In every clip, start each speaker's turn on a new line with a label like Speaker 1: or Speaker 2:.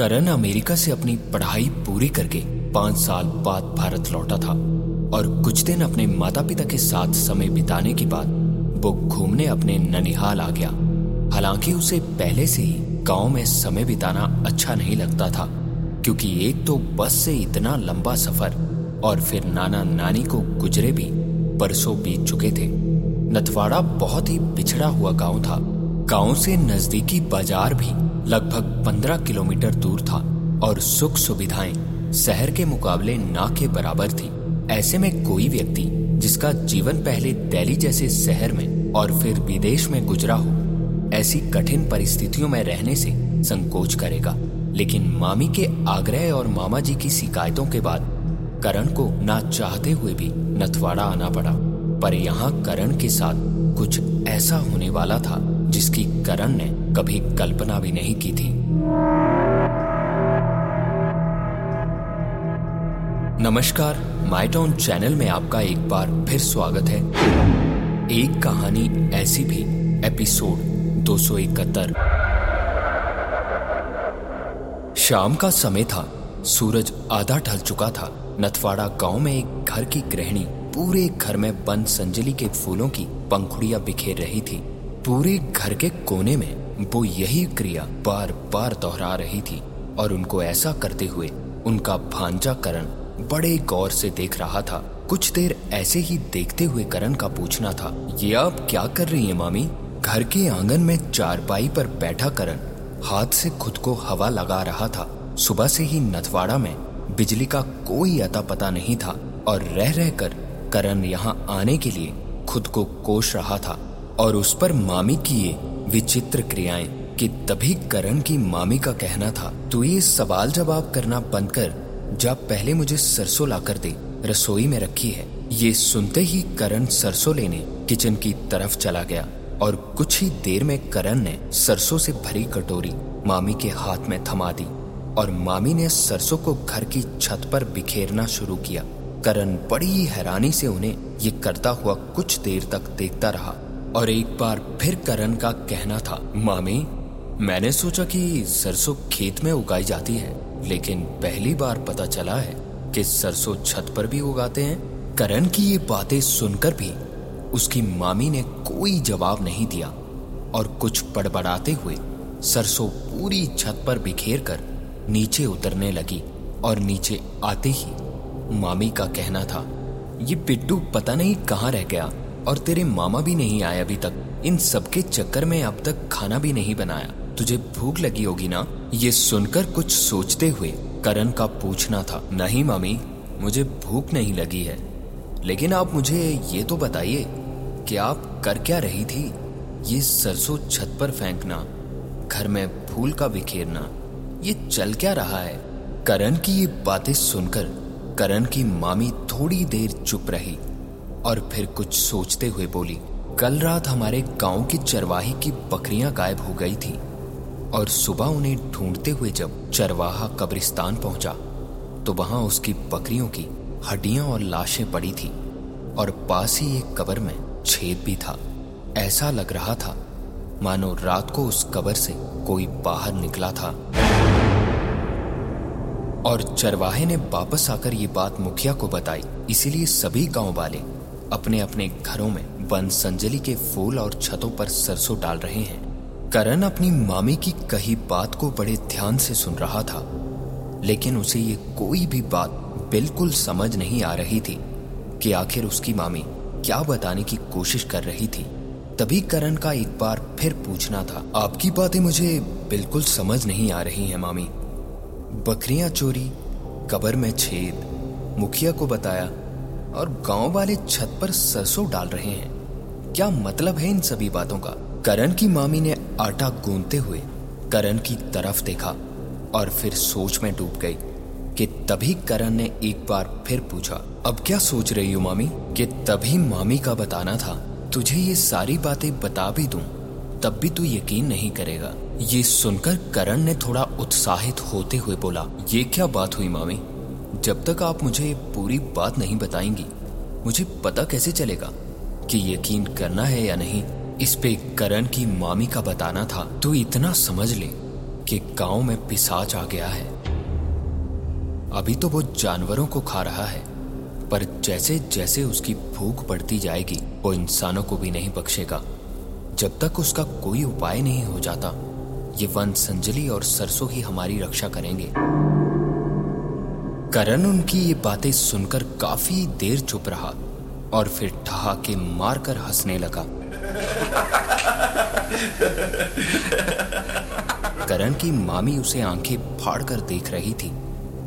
Speaker 1: करण America से अपनी पढ़ाई पूरी करके पाँच साल बाद भारत लौटा था और कुछ दिन अपने माता पिता के साथ समय बिताने के बाद वो घूमने अपने ननिहाल आ गया। हालाँकि उसे पहले से ही गाँव में समय बिताना अच्छा नहीं लगता था, क्योंकि एक तो बस से इतना लंबा सफ़र और फिर नाना नानी को गुजरे भी बरसों बीत चुके थे। नथवाड़ा बहुत ही पिछड़ा हुआ गाँव था। गाँव से नजदीकी बाज़ार भी लगभग पंद्रह किलोमीटर दूर था और सुख सुविधाएँ शहर के मुकाबले ना के बराबर थी। ऐसे में कोई व्यक्ति जिसका जीवन पहले दिल्ली जैसे शहर में और फिर विदेश में गुजरा हो, ऐसी कठिन परिस्थितियों में रहने से संकोच करेगा। लेकिन मामी के आग्रह और मामा जी की शिकायतों के बाद करण को ना चाहते हुए भी नथवाड़ा आना पड़ा। पर यहाँ करण के साथ कुछ ऐसा होने वाला था जिसकी करण ने कभी कल्पना भी नहीं की थी। नमस्कार माई टाउन चैनल में आपका एक बार फिर स्वागत है। एक कहानी ऐसी भी, एपिसोड दो सौ इकहत्तर। शाम का समय था, सूरज आधा ढल चुका था। नथवाड़ा गाँव में एक घर की गृहिणी पूरे घर में बंद संजली के फूलों की पंखुड़ियाँ बिखेर रही थी। पूरे घर के कोने में वो यही क्रिया बार बार दोहरा रही थी और उनको ऐसा करते हुए उनका भांजा करण बड़े गौर से देख रहा था। कुछ देर ऐसे ही देखते हुए करण का पूछना था, ये आप क्या कर रही हैं मामी? घर के आँगन में चारपाई पर बैठा करण हाथ से खुद को हवा लगा रहा था। सुबह से ही नथवाड़ा में बिजली का कोई अता पता नहीं था और रह रह कर करण यहाँ आने के लिए खुद को कोश रहा था। और उस पर मामी की ये विचित्र क्रियाएँ कि तभी करण की मामी का कहना था, तू ये सवाल जवाब करना बंद कर जब पहले मुझे सरसों ला कर दे, रसोई में रखी है। ये सुनते ही करण सरसों लेने किचन की तरफ़ चला गया और कुछ ही देर में करण ने सरसों से भरी कटोरी मामी के हाथ में थमा दी और मामी ने सरसों को घर की छत पर बिखेरना शुरू किया। करण बड़ी हैरानी से उन्हें ये करता हुआ कुछ देर तक देखता रहा। और एक बार फिर करण का कहना था, मामी, मैंने सोचा कि सरसों खेत में उगाई जाती है, लेकिन पहली बार पता चला है कि सरसों छत पर भी उगाते हैं। करण की ये बातें सुनकर भी उसकी मामी ने कोई जवाब नहीं दिया और कुछ बड़बड़ाते हुए सरसों पूरी छत पर बिखेर कर नीचे उतरने लगी और नीचे आते ही मामी का कहना था, ये पिट्टू पता नहीं कहाँ रह गया? और तेरे मामा भी नहीं आए अभी तक। इन सबके चक्कर में अब तक खाना भी नहीं बनाया। तुझे भूख लगी होगी ना? ये सुनकर कुछ सोचते हुए करण का पूछना था, नहीं मामी, मुझे भूख नहीं लगी है। लेकिन आप मुझे ये तो बताइए कि आप कर क्या रही थी? ये सरसों छत पर फेंकना, घर में फूल का बिखेरना, ये चल क्या रहा है? करण की ये बातें सुनकर करण की मामी थोड़ी देर चुप रही। और फिर कुछ सोचते हुए बोली, कल रात हमारे गाँव की चरवाही की बकरियाँ गायब हो गई थी और सुबह उन्हें ढूंढते हुए जब चरवाहा कब्रिस्तान पहुँचा तो वहाँ उसकी बकरियों की हड्डियाँ और लाशें पड़ी थी और पास ही एक कबर में छेद भी था। ऐसा लग रहा था, मानो रात को उस कबर से कोई बाहर निकला था। और चरवाहे ने वापस आकर ये बात मुखिया को बताई, इसीलिए सभी गाँव वाले अपने अपने घरों में बन संजली के फूल और छतों पर सरसों डाल रहे हैं। करण अपनी मामी की कही बात को बड़े ध्यान से सुन रहा था, लेकिन उसे ये कोई भी बात बिल्कुल समझ नहीं आ रही थी कि आखिर उसकी मामी क्या बताने की कोशिश कर रही थी। तभी करण का एक बार फिर पूछना था, आपकी बातें मुझे बिल्कुल समझ नहीं आ रही हैं, मामी? बकरियाँ चोरी, कबर में छेद, मुखिया को बताया और गाँव वाले छत पर सरसों डाल रहे हैं। क्या मतलब है इन सभी बातों का? करण की मामी ने आटा गूंदते हुए करण की तरफ़ देखा और फिर सोच में डूब गई कि तभी करण ने एक बार फिर पूछा, अब क्या सोच रही हो मामी? कि तभी मामी का बताना था। तुझे ये सारी बातें बता भी दूँ, तब भी तू यकीन नहीं करेगा। ये सुनकर करण ने थोड़ा उत्साहित होते हुए बोला, ये क्या बात हुई मामी? जब तक आप मुझे पूरी बात नहीं बताएँगी, मुझे पता कैसे चलेगा कि यकीन करना है या नहीं, इस पे करण की मामी का बताना था। तो इतना समझ ले कि गाँव में पिसाच आ गया है। अभी तो वो जानवरों को खा रहा है, पर जैसे जैसे उसकी भूख बढ़ती जाएगी, वो इंसानों को भी नहीं बख्शेगा। जब तक उसका कोई उपाय नहीं हो जाता, ये वन संजली और सरसों ही हमारी रक्षा करेंगे। करण उनकी ये बातें सुनकर काफ़ी देर चुप रहा और फिर ठहाके मारकर हंसने लगा। करण की मामी उसे आँखें फाड़कर देख रही थी,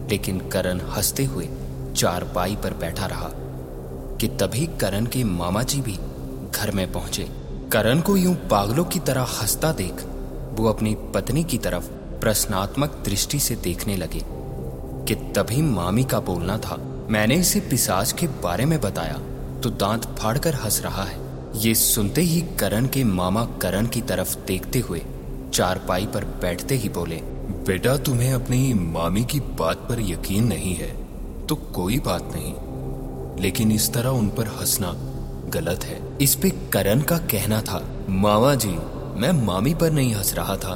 Speaker 1: लेकिन करण हँसते हुए चार पाई पर बैठा रहा कि तभी करण के मामा जी भी घर में पहुँचे। करण को यूँ पागलों की तरह हंसता देख, वो अपनी पत्नी की तरफ़ प्रश्नात्मक दृष्टि से देखने लगे। कि तभी मामी का बोलना था। मैंने इसे पिसाज के बारे में बताया तो दांत फाड़कर हंस रहा है। ये सुनते ही करण के मामा करण की तरफ़ देखते हुए चार पाई पर बैठते ही बोले,
Speaker 2: बेटा, तुम्हें अपनी मामी की बात पर यकीन नहीं है तो कोई बात नहीं। लेकिन इस तरह उन पर हंसना गलत है।
Speaker 1: इस पे करण का कहना था, मामा जी, मैं मामी पर नहीं हंस रहा था।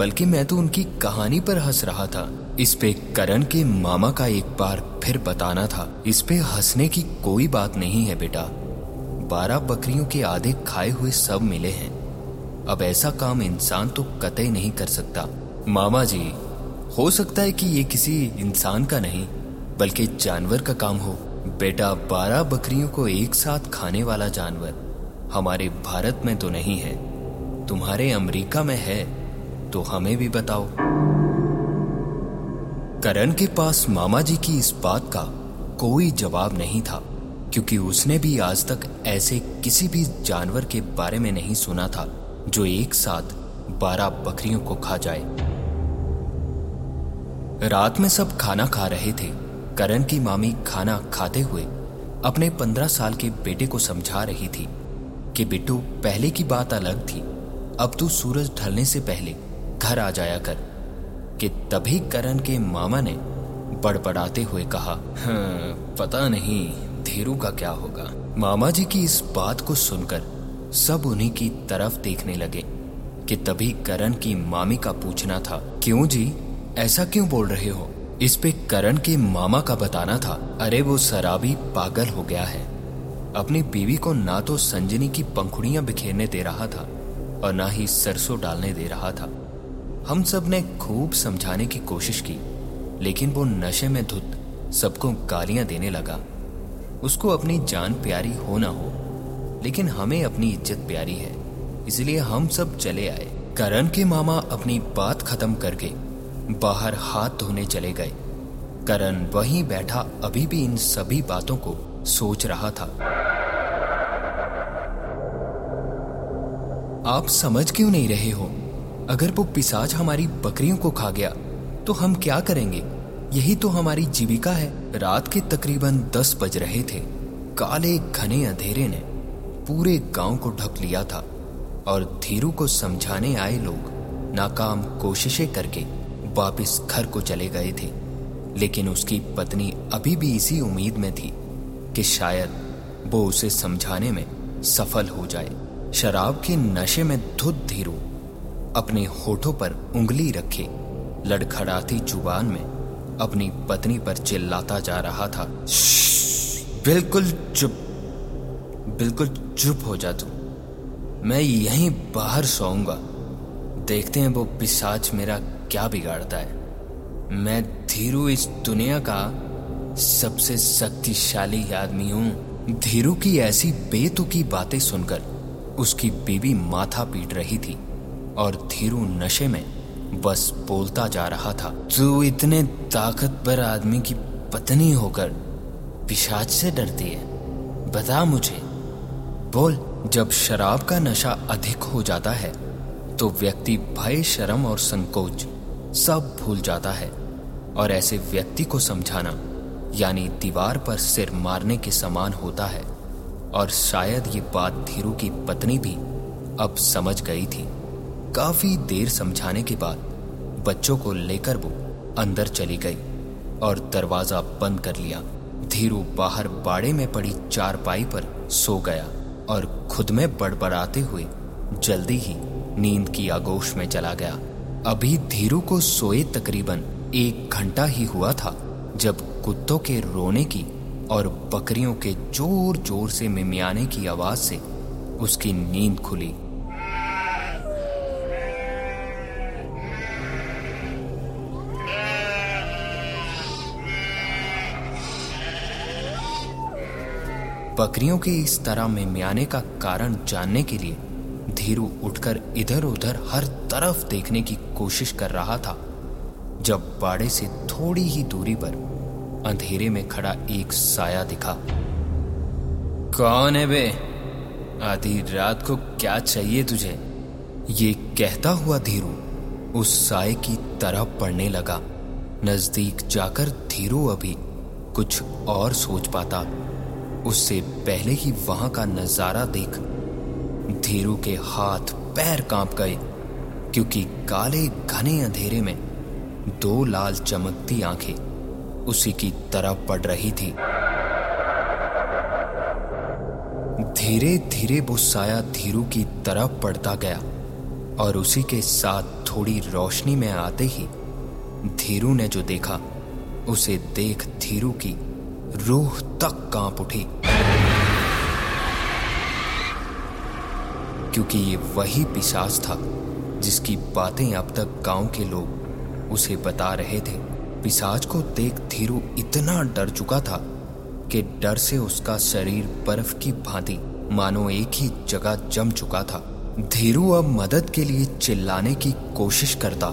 Speaker 1: बल्कि मैं तो उनकी कहानी पर हंस रहा था। इस पे करण के मामा का एक बार फिर बताना था। इस पे हंसने की कोई बात नहीं है बेटा। बारह बकरियों के आधे खाए हुए सब मिले हैं। अब ऐसा काम इंसान तो कतई नहीं कर सकता। मामा जी, हो सकता है कि ये किसी इंसान का नहीं, बल्कि जानवर का काम हो। बेटा, बारह बकरियों को एक साथ खाने वाला जानवर हमारे भारत में तो नहीं है। तुम्हारे अमेरिका में है। तो हमें भी बताओ। करण के पास मामा जी की इस बात का कोई जवाब नहीं था, क्योंकि उसने भी आज तक ऐसे किसी भी जानवर के बारे में नहीं सुना था, जो एक साथ बारह बकरियों को खा जाए। रात में सब खाना खा रहे थे। करण की मामी खाना खाते हुए अपने पंद्रह साल के बेटे को समझा रही थी कि बिट्टू पहले की बात अलग थी। अब तू सूरज ढलने से पहले घर आ जाया कर कि तभी करण के मामा ने बड़बड़ाते हुए कहा हाँ, पता नहीं धीरू का क्या होगा? मामा जी की इस बात को सुनकर सब उन्हीं की तरफ़ देखने लगे कि तभी करण की मामी का पूछना था क्यों जी ऐसा क्यों बोल रहे हो? इस पे करण के मामा का बताना था अरे वो शराबी पागल हो गया है। अपनी बीवी को ना तो संजनी की पंखुड़ियाँ बिखेरने दे रहा था और ना ही सरसों डालने दे रहा था। हम सबने खूब समझाने की कोशिश की, लेकिन वो नशे में धुत सबको गालियाँ देने लगा। उसको अपनी जान प्यारी हो ना हो, लेकिन हमें अपनी इज़्ज़त प्यारी है, इसलिए हम सब चले आए। करण के मामा अपनी बात खत्म करके बाहर हाथ धोने चले गए। करण वहीं बैठा अभी भी इन सभी बातों को सोच रहा था। आप समझ क्यों नहीं रहे हो? अगर वो पिसाज हमारी बकरियों को खा गया तो हम क्या करेंगे? यही तो हमारी जीविका है। रात के तकरीबन दस बज रहे थे। काले घने अंधेरे ने पूरे गाँव को ढक लिया था और धीरू को समझाने आए लोग नाकाम कोशिशें करके वापस घर को चले गए थे। लेकिन उसकी पत्नी अभी भी इसी उम्मीद में थी कि शायद वो उसे समझाने में सफल हो जाए। शराब के नशे में धुत धीरू अपने होठों पर उंगली रखे, लड़खड़ाती ज़ुबान में अपनी पत्नी पर चिल्लाता जा रहा था बिल्कुल चुप बिल्कुल चुप हो जा तू। मैं यहीं बाहर सोऊँगा। देखते हैं वो पिसाच मेरा क्या बिगाड़ता है। मैं धीरू इस दुनिया का सबसे शक्तिशाली आदमी हूँ। धीरू की ऐसी बेतुकी बातें सुनकर उसकी बीवी माथा पीट रही थी। और धीरू नशे में बस बोलता जा रहा था। तू इतने ताकतवर आदमी की पत्नी होकर पिशाच से डरती है, बता मुझे। बोल, जब शराब का नशा अधिक हो जाता है तो व्यक्ति भय, शर्म और संकोच सब भूल जाता है। और ऐसे व्यक्ति को समझाना, यानी दीवार पर सिर मारने के समान होता है। और शायद ये बात धीरू की पत्नी भी अब समझ गई थी। काफ़ी देर समझाने के बाद बच्चों को लेकर वो अंदर चली गई और दरवाज़ा बंद कर लिया। धीरू बाहर बाड़े में पड़ी चारपाई पर सो गया और खुद में बड़बड़ाते हुए जल्दी ही नींद की आगोश में चला गया। अभी धीरू को सोए तकरीबन एक घंटा ही हुआ था जब कुत्तों के रोने की और बकरियों के ज़ोर ज़ोर से मिमियाने की आवाज़ से उसकी नींद खुली। बकरियों के इस तरह में म्याने का कारण जानने के लिए धीरू उठकर इधर उधर हर तरफ़ देखने की कोशिश कर रहा था, जब बाड़े से थोड़ी ही दूरी पर अंधेरे में खड़ा एक साया दिखा। कौन है बे? आधी रात को क्या चाहिए तुझे? ये कहता हुआ धीरू उस साय की तरफ़ पड़ने लगा। नज़दीक जाकर धीरू अभी कुछ और सोच पाता। उससे पहले ही वहाँ का नज़ारा देख धीरू के हाथ पैर काँप गए, क्योंकि काले घने अंधेरे में दो लाल चमकती आँखें उसी की तरफ़ पड़ रही थी। धीरे धीरे वो साया धीरू की तरफ़ पड़ता गया और उसी के साथ थोड़ी रोशनी में आते ही धीरू ने जो देखा, उसे देख धीरू की रूह तक काँप उठी। क्योंकि ये वही पिशाच था जिसकी बातें अब तक गाँव के लोग उसे बता रहे थे। पिशाच को देख धीरू इतना डर चुका था कि डर से उसका शरीर बर्फ़ की भांति, मानो एक ही जगह जम चुका था। धीरू अब मदद के लिए चिल्लाने की कोशिश करता,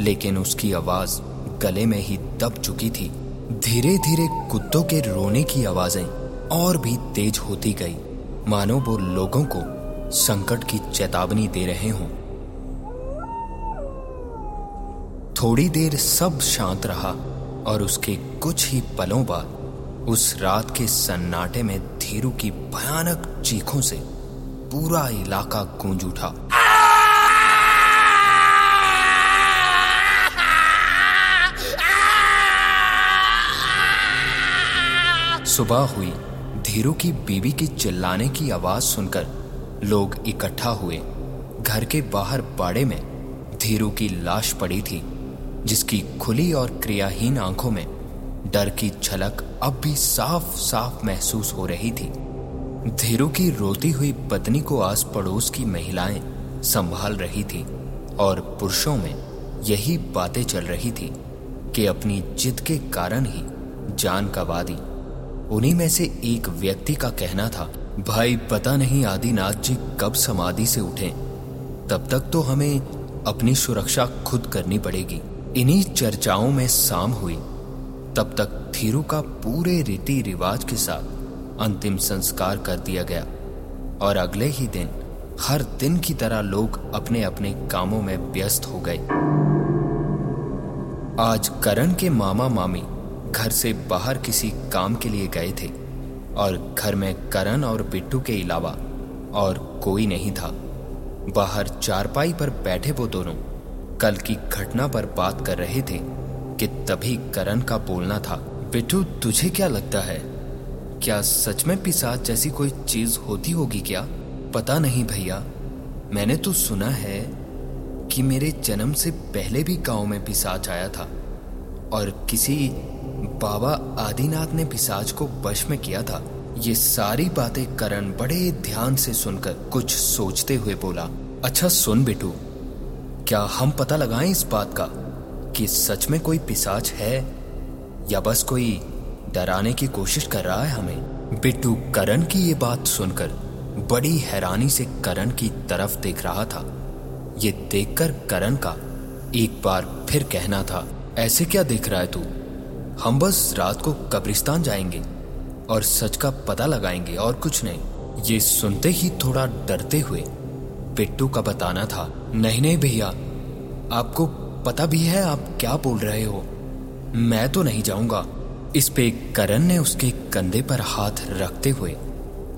Speaker 1: लेकिन उसकी आवाज़ गले में ही दब चुकी थी। धीरे धीरे कुत्तों के रोने की आवाज़ें और भी तेज होती गई। मानो वो लोगों को संकट की चेतावनी दे रहे हों। थोड़ी देर सब शांत रहा और उसके कुछ ही पलों बाद उस रात के सन्नाटे में धीरू की भयानक चीखों से पूरा इलाका गूंज उठा। सुबह हुई। धीरू की बीवी की चिल्लाने की आवाज़ सुनकर लोग इकट्ठा हुए। घर के बाहर बाड़े में धीरू की लाश पड़ी थी, जिसकी खुली और क्रियाहीन आँखों में डर की झलक अब भी साफ़ साफ़ महसूस हो रही थी। धीरू की रोती हुई पत्नी को आस पड़ोस की महिलाएँ संभाल रही थी और पुरुषों में यही बातें चल रही थी कि अपनी जिद के कारण ही जान गवा दी। उन्हीं में से एक व्यक्ति का कहना था, भाई, पता नहीं आदिनाथ जी कब समाधि से उठे। तब तक तो हमें अपनी सुरक्षा खुद करनी पड़ेगी। इन्हीं चर्चाओं में शाम हुई। तब तक थीरू का पूरे रीति रिवाज के साथ अंतिम संस्कार कर दिया गया और अगले ही दिन, हर दिन की तरह लोग अपने अपने कामों में व्यस्त हो गए। आज करण के मामा मामी घर से बाहर किसी काम के लिए गए थे और घर में करण और बिट्टू के अलावा और कोई नहीं था। बाहर चारपाई पर बैठे वो दोनों कल की घटना पर बात कर रहे थे कि तभी करण का बोलना था, बिट्टू, तुझे क्या लगता है? क्या सच में पिसाच जैसी कोई चीज़ होती होगी क्या? पता नहीं भैया। मैंने तो सुना है कि मेरे जन्म से पहले भी गाँव में पिसाच आया था और किसी बाबा आदिनाथ ने पिसाज को वश में किया था। ये सारी बातें करण बड़े ध्यान से सुनकर कुछ सोचते हुए बोला अच्छा सुन बेटू, क्या हम पता लगाएँ इस बात का कि सच में कोई पिसाच है या बस कोई डराने की कोशिश कर रहा है हमें? बिट्टू करण की ये बात सुनकर बड़ी हैरानी से करण की तरफ़ देख रहा था। ये देखकर करण का एक बार फिर कहना था, ऐसे क्या देख रहा है तू? हम बस रात को कब्रिस्तान जाएँगे और सच का पता लगाएँगे और कुछ नहीं। ये सुनते ही थोड़ा डरते हुए पिट्टू का बताना था, नहीं नहीं भैया, आपको पता भी है आप क्या बोल रहे हो? मैं तो नहीं जाऊँगा। इस पे करण ने उसके कंधे पर हाथ रखते हुए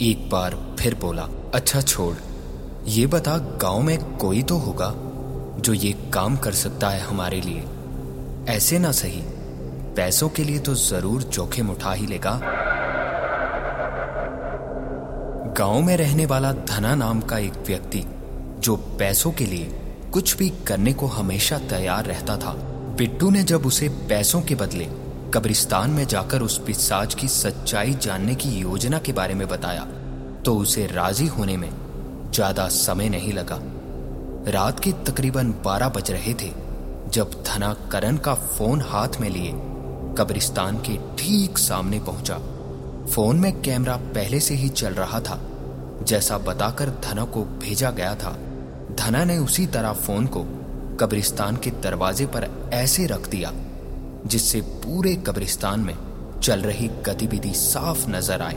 Speaker 1: एक बार फिर बोला अच्छा छोड़, ये बता गाँव में कोई तो होगा जो ये काम कर सकता है हमारे लिए। ऐसे ना सही पैसों के लिए तो ज़रूर जोखिम उठा ही लेगा। गाँव में रहने वाला धना नाम का एक व्यक्ति, जो पैसों के लिए कुछ भी करने को हमेशा तैयार रहता था, बिट्टू ने जब उसे पैसों के बदले कब्रिस्तान में जाकर उस पिसाज की सच्चाई जानने की योजना के बारे में बताया तो उसे राज़ी होने में ज़्यादा समय नहीं लगा। रात के तकरीबन बारह बज रहे थे, जब धना करण का फ़ोन हाथ में लिए कब्रिस्तान के ठीक सामने पहुँचा। फ़ोन में कैमरा पहले से ही चल रहा था, जैसा बताकर धना को भेजा गया था। धना ने उसी तरह फ़ोन को कब्रिस्तान के दरवाजे पर ऐसे रख दिया, जिससे पूरे कब्रिस्तान में चल रही गतिविधि साफ़ नज़र आए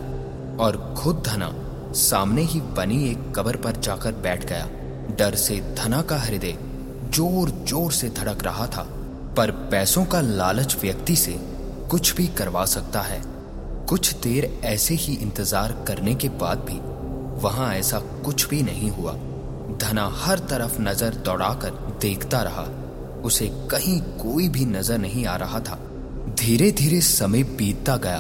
Speaker 1: और खुद धना सामने ही बनी एक कबर पर जाकर बैठ गया। डर से धना का हृदय ज़ोर ज़ोर से धड़क रहा था। पर पैसों का लालच व्यक्ति से कुछ भी करवा सकता है। कुछ देर ऐसे ही इंतज़ार करने के बाद भी वहाँ ऐसा कुछ भी नहीं हुआ। धना हर तरफ़ नज़र दौड़ाकर देखता रहा। उसे कहीं कोई भी नज़र नहीं आ रहा था। धीरे धीरे समय बीतता गया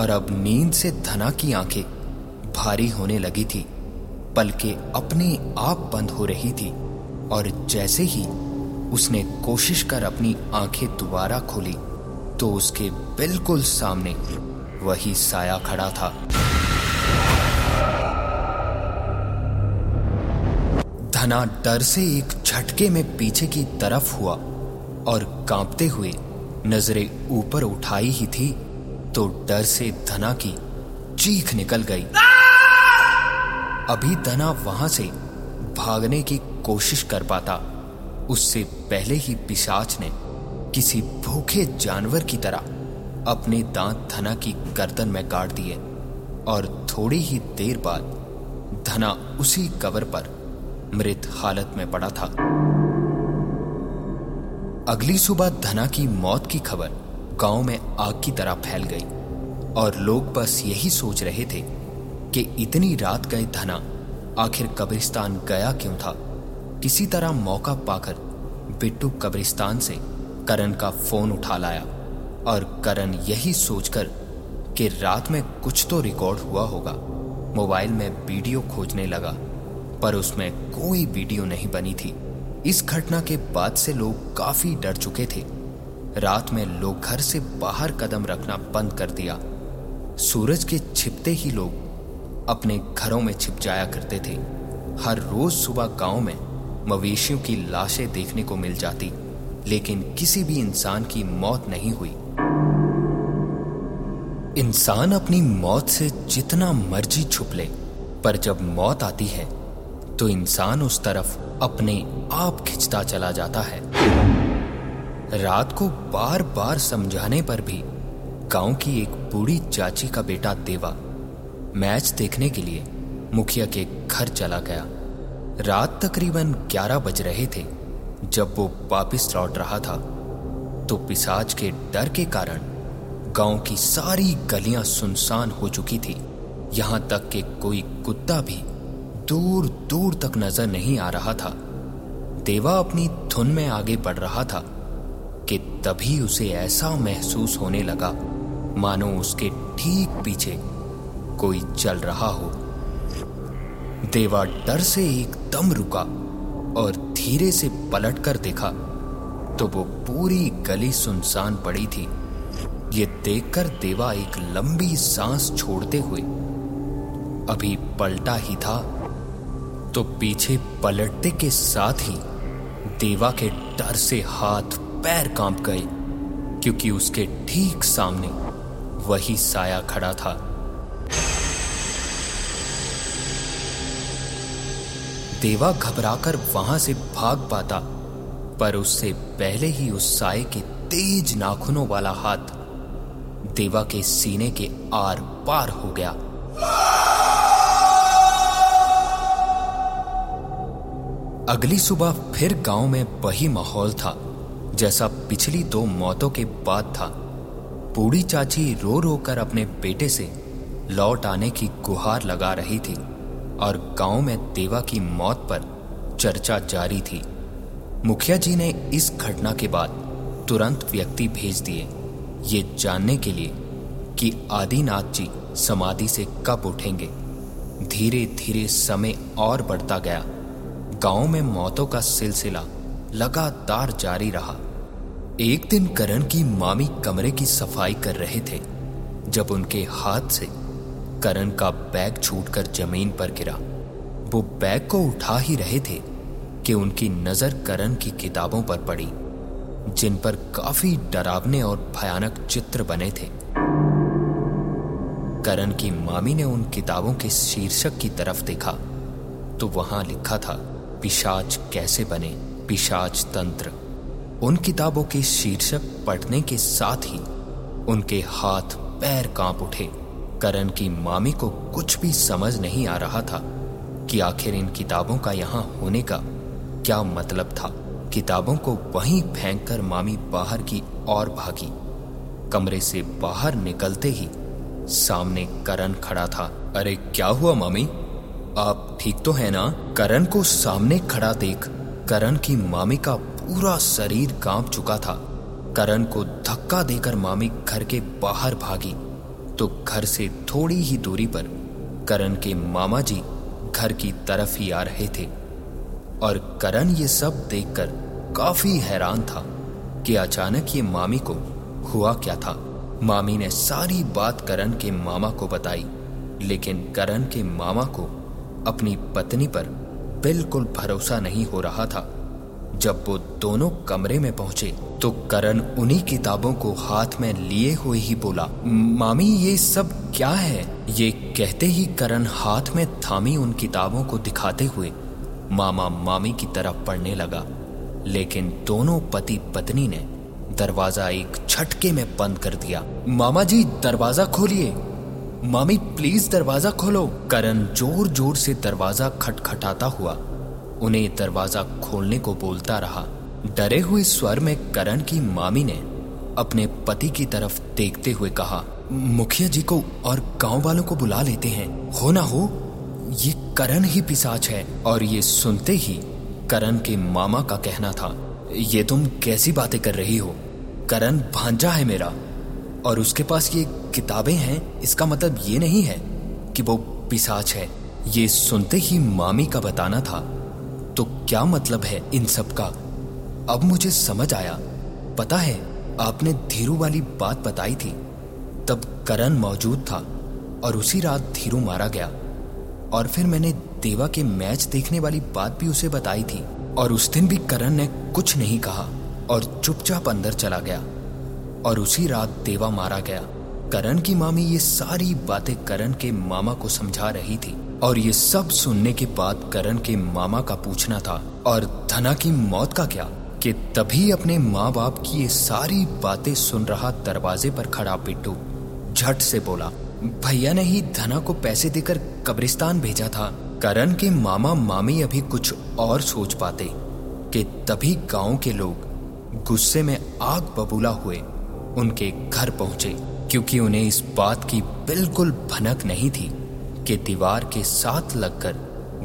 Speaker 1: और अब नींद से धना की आँखें भारी होने लगी थी। पलके अपने आप बंद हो रही थी और जैसे ही उसने कोशिश कर अपनी आँखें दोबारा खोली तो उसके बिल्कुल सामने वही साया खड़ा था। धना डर से एक झटके में पीछे की तरफ़ हुआ और कांपते हुए नज़रें ऊपर उठाई ही थी तो डर से धना की चीख निकल गई। अभी धना वहाँ से भागने की कोशिश कर पाता। उससे पहले ही पिशाच ने किसी भूखे जानवर की तरह अपने दांत धना की गर्दन में काट दिए और थोड़ी ही देर बाद धना उसी कवर पर मृत हालत में पड़ा था। अगली सुबह धना की मौत की खबर गाँव में आग की तरह फैल गई और लोग बस यही सोच रहे थे कि इतनी रात गए धना, आखिर कब्रिस्तान गया क्यों था? किसी तरह मौका पाकर बिट्टू कब्रिस्तान से करण का फ़ोन उठा लाया और करण यही सोचकर कि रात में कुछ तो रिकॉर्ड हुआ होगा। मोबाइल में वीडियो खोजने लगा, पर उसमें कोई वीडियो नहीं बनी थी। इस घटना के बाद से लोग काफ़ी डर चुके थे। रात में लोग घर से बाहर कदम रखना बंद कर दिया। सूरज के छिपते ही लोग अपने घरों में छिप जाया करते थे। हर रोज सुबह गाँव में मवेशियों की लाशें देखने को मिल जाती, लेकिन किसी भी इंसान की मौत नहीं हुई। इंसान अपनी मौत से जितना मर्ज़ी छुप ले, पर जब मौत आती है तो इंसान उस तरफ़ अपने आप खिंचता चला जाता है। रात को बार बार समझाने पर भी गाँव की एक बूढ़ी चाची का बेटा देवा मैच देखने के लिए मुखिया के घर चला गया। रात तकरीबन 11 बज रहे थे। जब वो वापिस लौट रहा था तो पिसाज के डर के कारण गाँव की सारी गलियाँ सुनसान हो चुकी थी। यहाँ तक कि कोई कुत्ता भी दूर दूर तक नज़र नहीं आ रहा था। देवा अपनी धुन में आगे बढ़ रहा था कि तभी उसे ऐसा महसूस होने लगा, मानो उसके ठीक पीछे कोई चल रहा हो। देवा डर से एकदम रुका और धीरे से पलट कर देखा तो वो पूरी गली सुनसान पड़ी थी। ये देखकर देवा एक लंबी सांस छोड़ते हुए, अभी पलटा ही था तो पीछे पलटते के साथ ही देवा के डर से हाथ पैर काँप गए, क्योंकि उसके ठीक सामने वही साया खड़ा था। देवा घबराकर वहाँ से भाग पाता, पर उससे पहले ही उस साय के तेज नाखूनों वाला हाथ देवा के सीने के आर पार हो गया। अगली सुबह फिर गाँव में वही माहौल था, जैसा पिछली दो मौतों के बाद था। बूढ़ी चाची रो रो कर अपने बेटे से लौट आने की गुहार लगा रही थी। और गाँव में देवा की मौत पर चर्चा जारी थी। मुखिया जी ने इस घटना के बाद तुरंत व्यक्ति भेज दिए। ये जानने के लिए कि आदिनाथ जी समाधि से कब उठेंगे। धीरे धीरे समय और बढ़ता गया। गाँव में मौतों का सिलसिला लगातार जारी रहा। एक दिन करण की मामी कमरे की सफ़ाई कर रहे थे। जब उनके हाथ से करण का बैग छूटकर ज़मीन पर गिरा। वो बैग को उठा ही रहे थे कि उनकी नज़र करण की किताबों पर पड़ी, जिन पर काफ़ी डरावने और भयानक चित्र बने थे। करण की मामी ने उन किताबों के शीर्षक की तरफ़ देखा तो वहाँ लिखा था, पिशाच कैसे बने? पिशाच तंत्र। उन किताबों के शीर्षक पढ़ने के साथ ही उनके हाथ पैर काँप उठे। करण की मामी को कुछ भी समझ नहीं आ रहा था कि आखिर इन किताबों का यहाँ होने का क्या मतलब था। किताबों को वहीं फेंक कर मामी बाहर की ओर भागी। कमरे से बाहर निकलते ही सामने करण खड़ा था। अरे, क्या हुआ मामी? आप ठीक तो है ना? करण को सामने खड़ा देख करण की मामी का पूरा शरीर काँप चुका था। करण को धक्का देकर मामी घर के बाहर भागी। तो घर से थोड़ी ही दूरी पर करण के मामा जी घर की तरफ़ ही आ रहे थे। और करण ये सब देखकर काफ़ी हैरान था कि अचानक ये मामी को हुआ क्या था। मामी ने सारी बात करण के मामा को बताई, लेकिन करण के मामा को अपनी पत्नी पर बिल्कुल भरोसा नहीं हो रहा था। जब वो दोनों कमरे में पहुँचे तो करण उन्हीं किताबों को हाथ में लिए हुए ही बोला, मामी, ये सब क्या है? ये कहते ही करण हाथ में थामी उन किताबों को दिखाते हुए मामा मामी की तरफ़ पढ़ने लगा। लेकिन दोनों पति पत्नी ने दरवाज़ा एक झटके में बंद कर दिया। मामा जी, दरवाज़ा खोलिए। मामी, प्लीज़ दरवाज़ा खोलो। करण ज़ोर ज़ोर से दरवाज़ा खटखटाता हुआ उन्हें दरवाज़ा खोलने को बोलता रहा। डरे हुए स्वर में करण की मामी ने अपने पति की तरफ़ देखते हुए कहा, मुखिया जी को और गाँव वालों को बुला लेते हैं। हो ना हो, ये करण ही पिसाच है। और ये सुनते ही करण के मामा का कहना था, ये तुम कैसी बातें कर रही हो? करण भांजा है मेरा। और उसके पास ये किताबें हैं, इसका मतलब ये नहीं है कि वो पिसाच है। ये सुनते ही मामी का बताना था तो क्या मतलब है इन सब का? अब मुझे समझ आया। पता है, आपने धीरू वाली बात बताई थी। तब करण मौजूद था और उसी रात धीरू मारा गया। और फिर मैंने देवा के मैच देखने वाली बात भी उसे बताई थी। और उस दिन भी करण ने कुछ नहीं कहा और चुपचाप अंदर चला गया। और उसी रात देवा मारा गया। करण की मामी ये सारी बातें करण के मामा को समझा रही थी। और ये सब सुनने के बाद करण के मामा का पूछना था, और धना की मौत का क्या? कि तभी अपने माँ बाप की ये सारी बातें सुन रहा दरवाजे पर खड़ा पिट्टू। झट से बोला, भैया ने ही धना को पैसे देकर कब्रिस्तान भेजा था। करण के मामा मामी अभी कुछ और सोच पाते कि तभी गाँव के लोग गुस्से में आग बबूला हुए उनके घर पहुँचे, क्योंकि उन्हें इस बात की बिल्कुल भनक नहीं थी। कि दीवार के साथ लगकर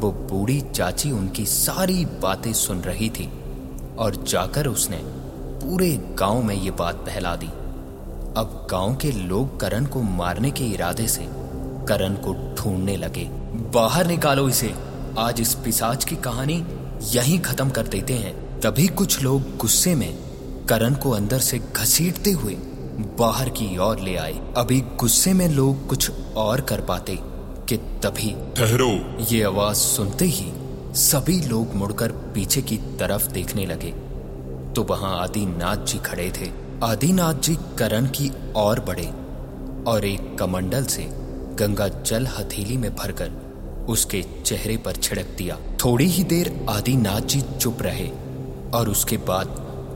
Speaker 1: वो बूढ़ी चाची उनकी सारी बातें सुन रही थी और जाकर उसने पूरे गाँव में ये बात फैला दी। अब गाँव के लोग करण को मारने के इरादे से करण को ढूँढने लगे। बाहर निकालो इसे। आज इस पिसाच की कहानी यहीं खत्म कर देते हैं। तभी कुछ लोग गुस्से में करण को अंदर से घसीटते हुए बाहर की ओर ले आए। अभी गुस्से में लोग कुछ और कर पाते। कि तभी
Speaker 2: ठहरो।
Speaker 1: ये आवाज़ सुनते ही सभी लोग मुड़कर पीछे की तरफ़ देखने लगे। तो वहाँ आदिनाथ जी खड़े थे। आदिनाथ जी करण की ओर बढ़े और एक कमंडल से गंगा जल हथेली में भरकर उसके चेहरे पर छिड़क दिया। थोड़ी ही देर आदिनाथ जी चुप रहे और उसके बाद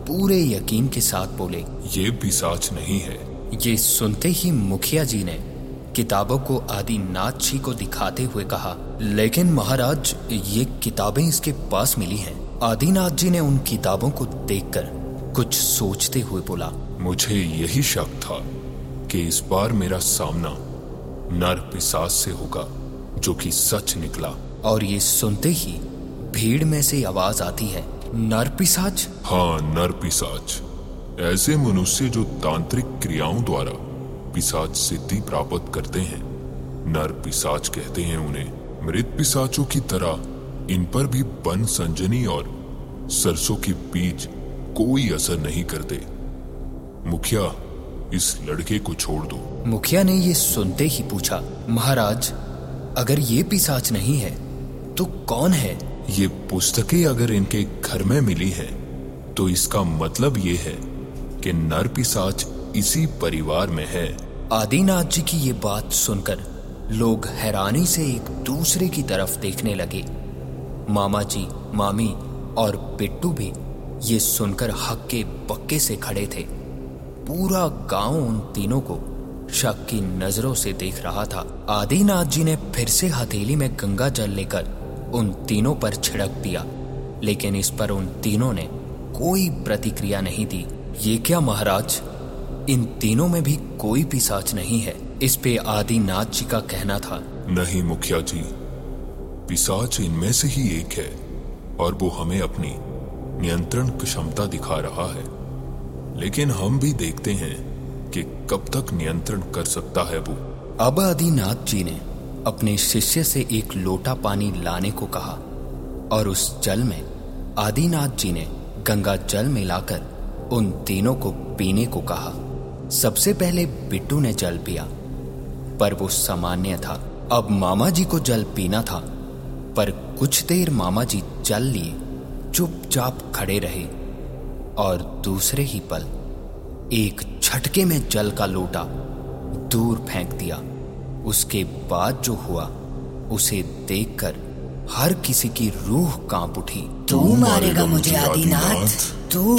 Speaker 1: पूरे यकीन के साथ बोले
Speaker 2: ये पिसाच नहीं है।
Speaker 1: ये सुनते ही मुखिया जी ने किताबों को आदिनाथ जी को दिखाते हुए कहा लेकिन महाराज ये किताबें इसके पास मिली हैं। आदिनाथ जी ने उन किताबों को देखकर कुछ सोचते हुए बोला
Speaker 2: मुझे यही शक था कि इस बार मेरा सामना नर पिसाच से होगा जो कि सच निकला।
Speaker 1: और ये सुनते ही भीड़ में से आवाज़ आती है नर पिसाच
Speaker 2: हाँ नर पिसाच ऐसे मनुष्य जो तांत्रिक क्रियाओं द्वारा पिसाच सिद्धि प्राप्त करते हैं। नर पिसाच कहते हैं उन्हें मृत पिसाचों की तरह
Speaker 3: इन पर भी बन संजनी और सरसों की बीज कोई असर नहीं करते। मुखिया इस लड़के को छोड़ दो।
Speaker 1: मुखिया ने ये सुनते ही पूछा महाराज अगर ये पिसाच नहीं है तो कौन है?
Speaker 3: ये पुस्तकें अगर इनके घर में मिली है तो इसका मतलब ये है कि नर पिसाच इसी परिवार में है।
Speaker 1: आदिनाथ जी की ये बात सुनकर लोग हैरानी से एक दूसरे की तरफ़ देखने लगे। मामा जी, मामी और पिट्टू भी ये सुनकर हक्के पक्के से खड़े थे। पूरा गाँव उन तीनों को शक की नज़रों से देख रहा था। आदिनाथ जी ने फिर से हथेली में गंगा जल लेकर उन तीनों पर छिड़क दिया, लेकिन इस पर उन तीनों ने कोई प्रतिक्रिया नहीं दी। ये क्या महाराज? इन तीनों में भी कोई पिसाच नहीं है। इस पे आदिनाथ जी का कहना था।
Speaker 3: नहीं मुखिया जी। पिसाच इनमें से ही एक है और वो हमें अपनी नियंत्रण क्षमता दिखा रहा है। लेकिन हम भी देखते हैं कि कब तक नियंत्रण कर सकता है वो।
Speaker 1: अब आदिनाथ जी ने अपने शिष्य से एक लोटा पानी लाने को कहा और उस जल में आदिनाथ जी ने गंगा जल मिलाकर उन तीनों को पीने को कहा। सबसे पहले बिट्टू ने जल पिया पर वो सामान्य था। अब मामा जी को जल पीना था पर कुछ देर मामा जी जल लिए चुपचाप खड़े रहे और दूसरे ही पल एक झटके में जल का लोटा दूर फेंक दिया। उसके बाद जो हुआ उसे देखकर हर किसी की रूह काँप उठी।
Speaker 4: तू मारेगा मुझे आदिनाथ। तू।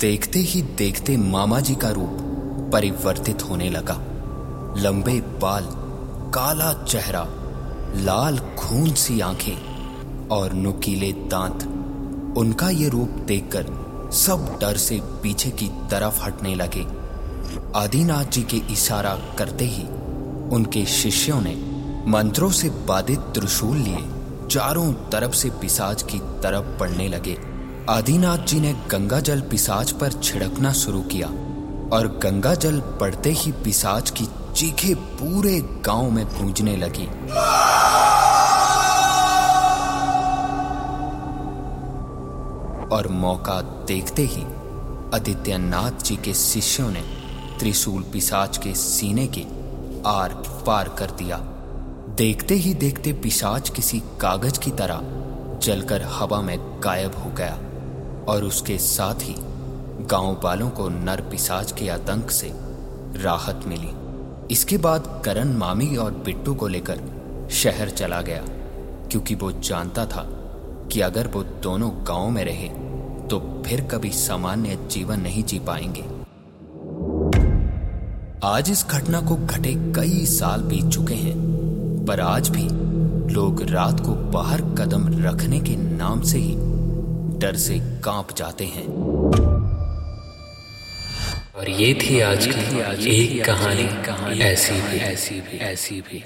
Speaker 1: देखते ही देखते मामा जी का रूप परिवर्तित होने लगा। लंबे बाल, काला चेहरा, लाल खून सी आँखें और नुकीले दांत। उनका ये रूप देखकर सब डर से पीछे की तरफ़ हटने लगे। आदिनाथ जी के इशारा करते ही उनके शिष्यों ने मंत्रों से बाधित त्रिशूल लिए, चारों तरफ़ से पिसाज की तरफ़ पड़ने लगे। आदिनाथ जी ने गंगा जल पिसाज पर छिड़कना शुरू किया और गंगा जल पड़ते ही पिसाज की चीखे पूरे गाँव में गूंजने लगी। और मौका देखते ही आदित्यनाथ जी के शिष्यों ने त्रिशूल पिसाच के सीने के आर पार कर दिया। देखते ही देखते पिशाच किसी कागज़ की तरह जलकर हवा में गायब हो गया। और उसके साथ ही गाँव वालों को नर पिशाच के आतंक से राहत मिली। इसके बाद करण मामी और बिट्टू को लेकर शहर चला गया, क्योंकि वो जानता था कि अगर वो दोनों गाँव में रहे तो फिर कभी सामान्य जीवन नहीं जी पाएँगे। आज इस घटना को घटे कई साल बीत चुके हैं, पर आज भी लोग रात को बाहर कदम रखने के नाम से ही डर से काँप जाते हैं।
Speaker 5: और ये थी आज की आज एक कहानी। ऐसी भी ऐसी भी ऐसी भी।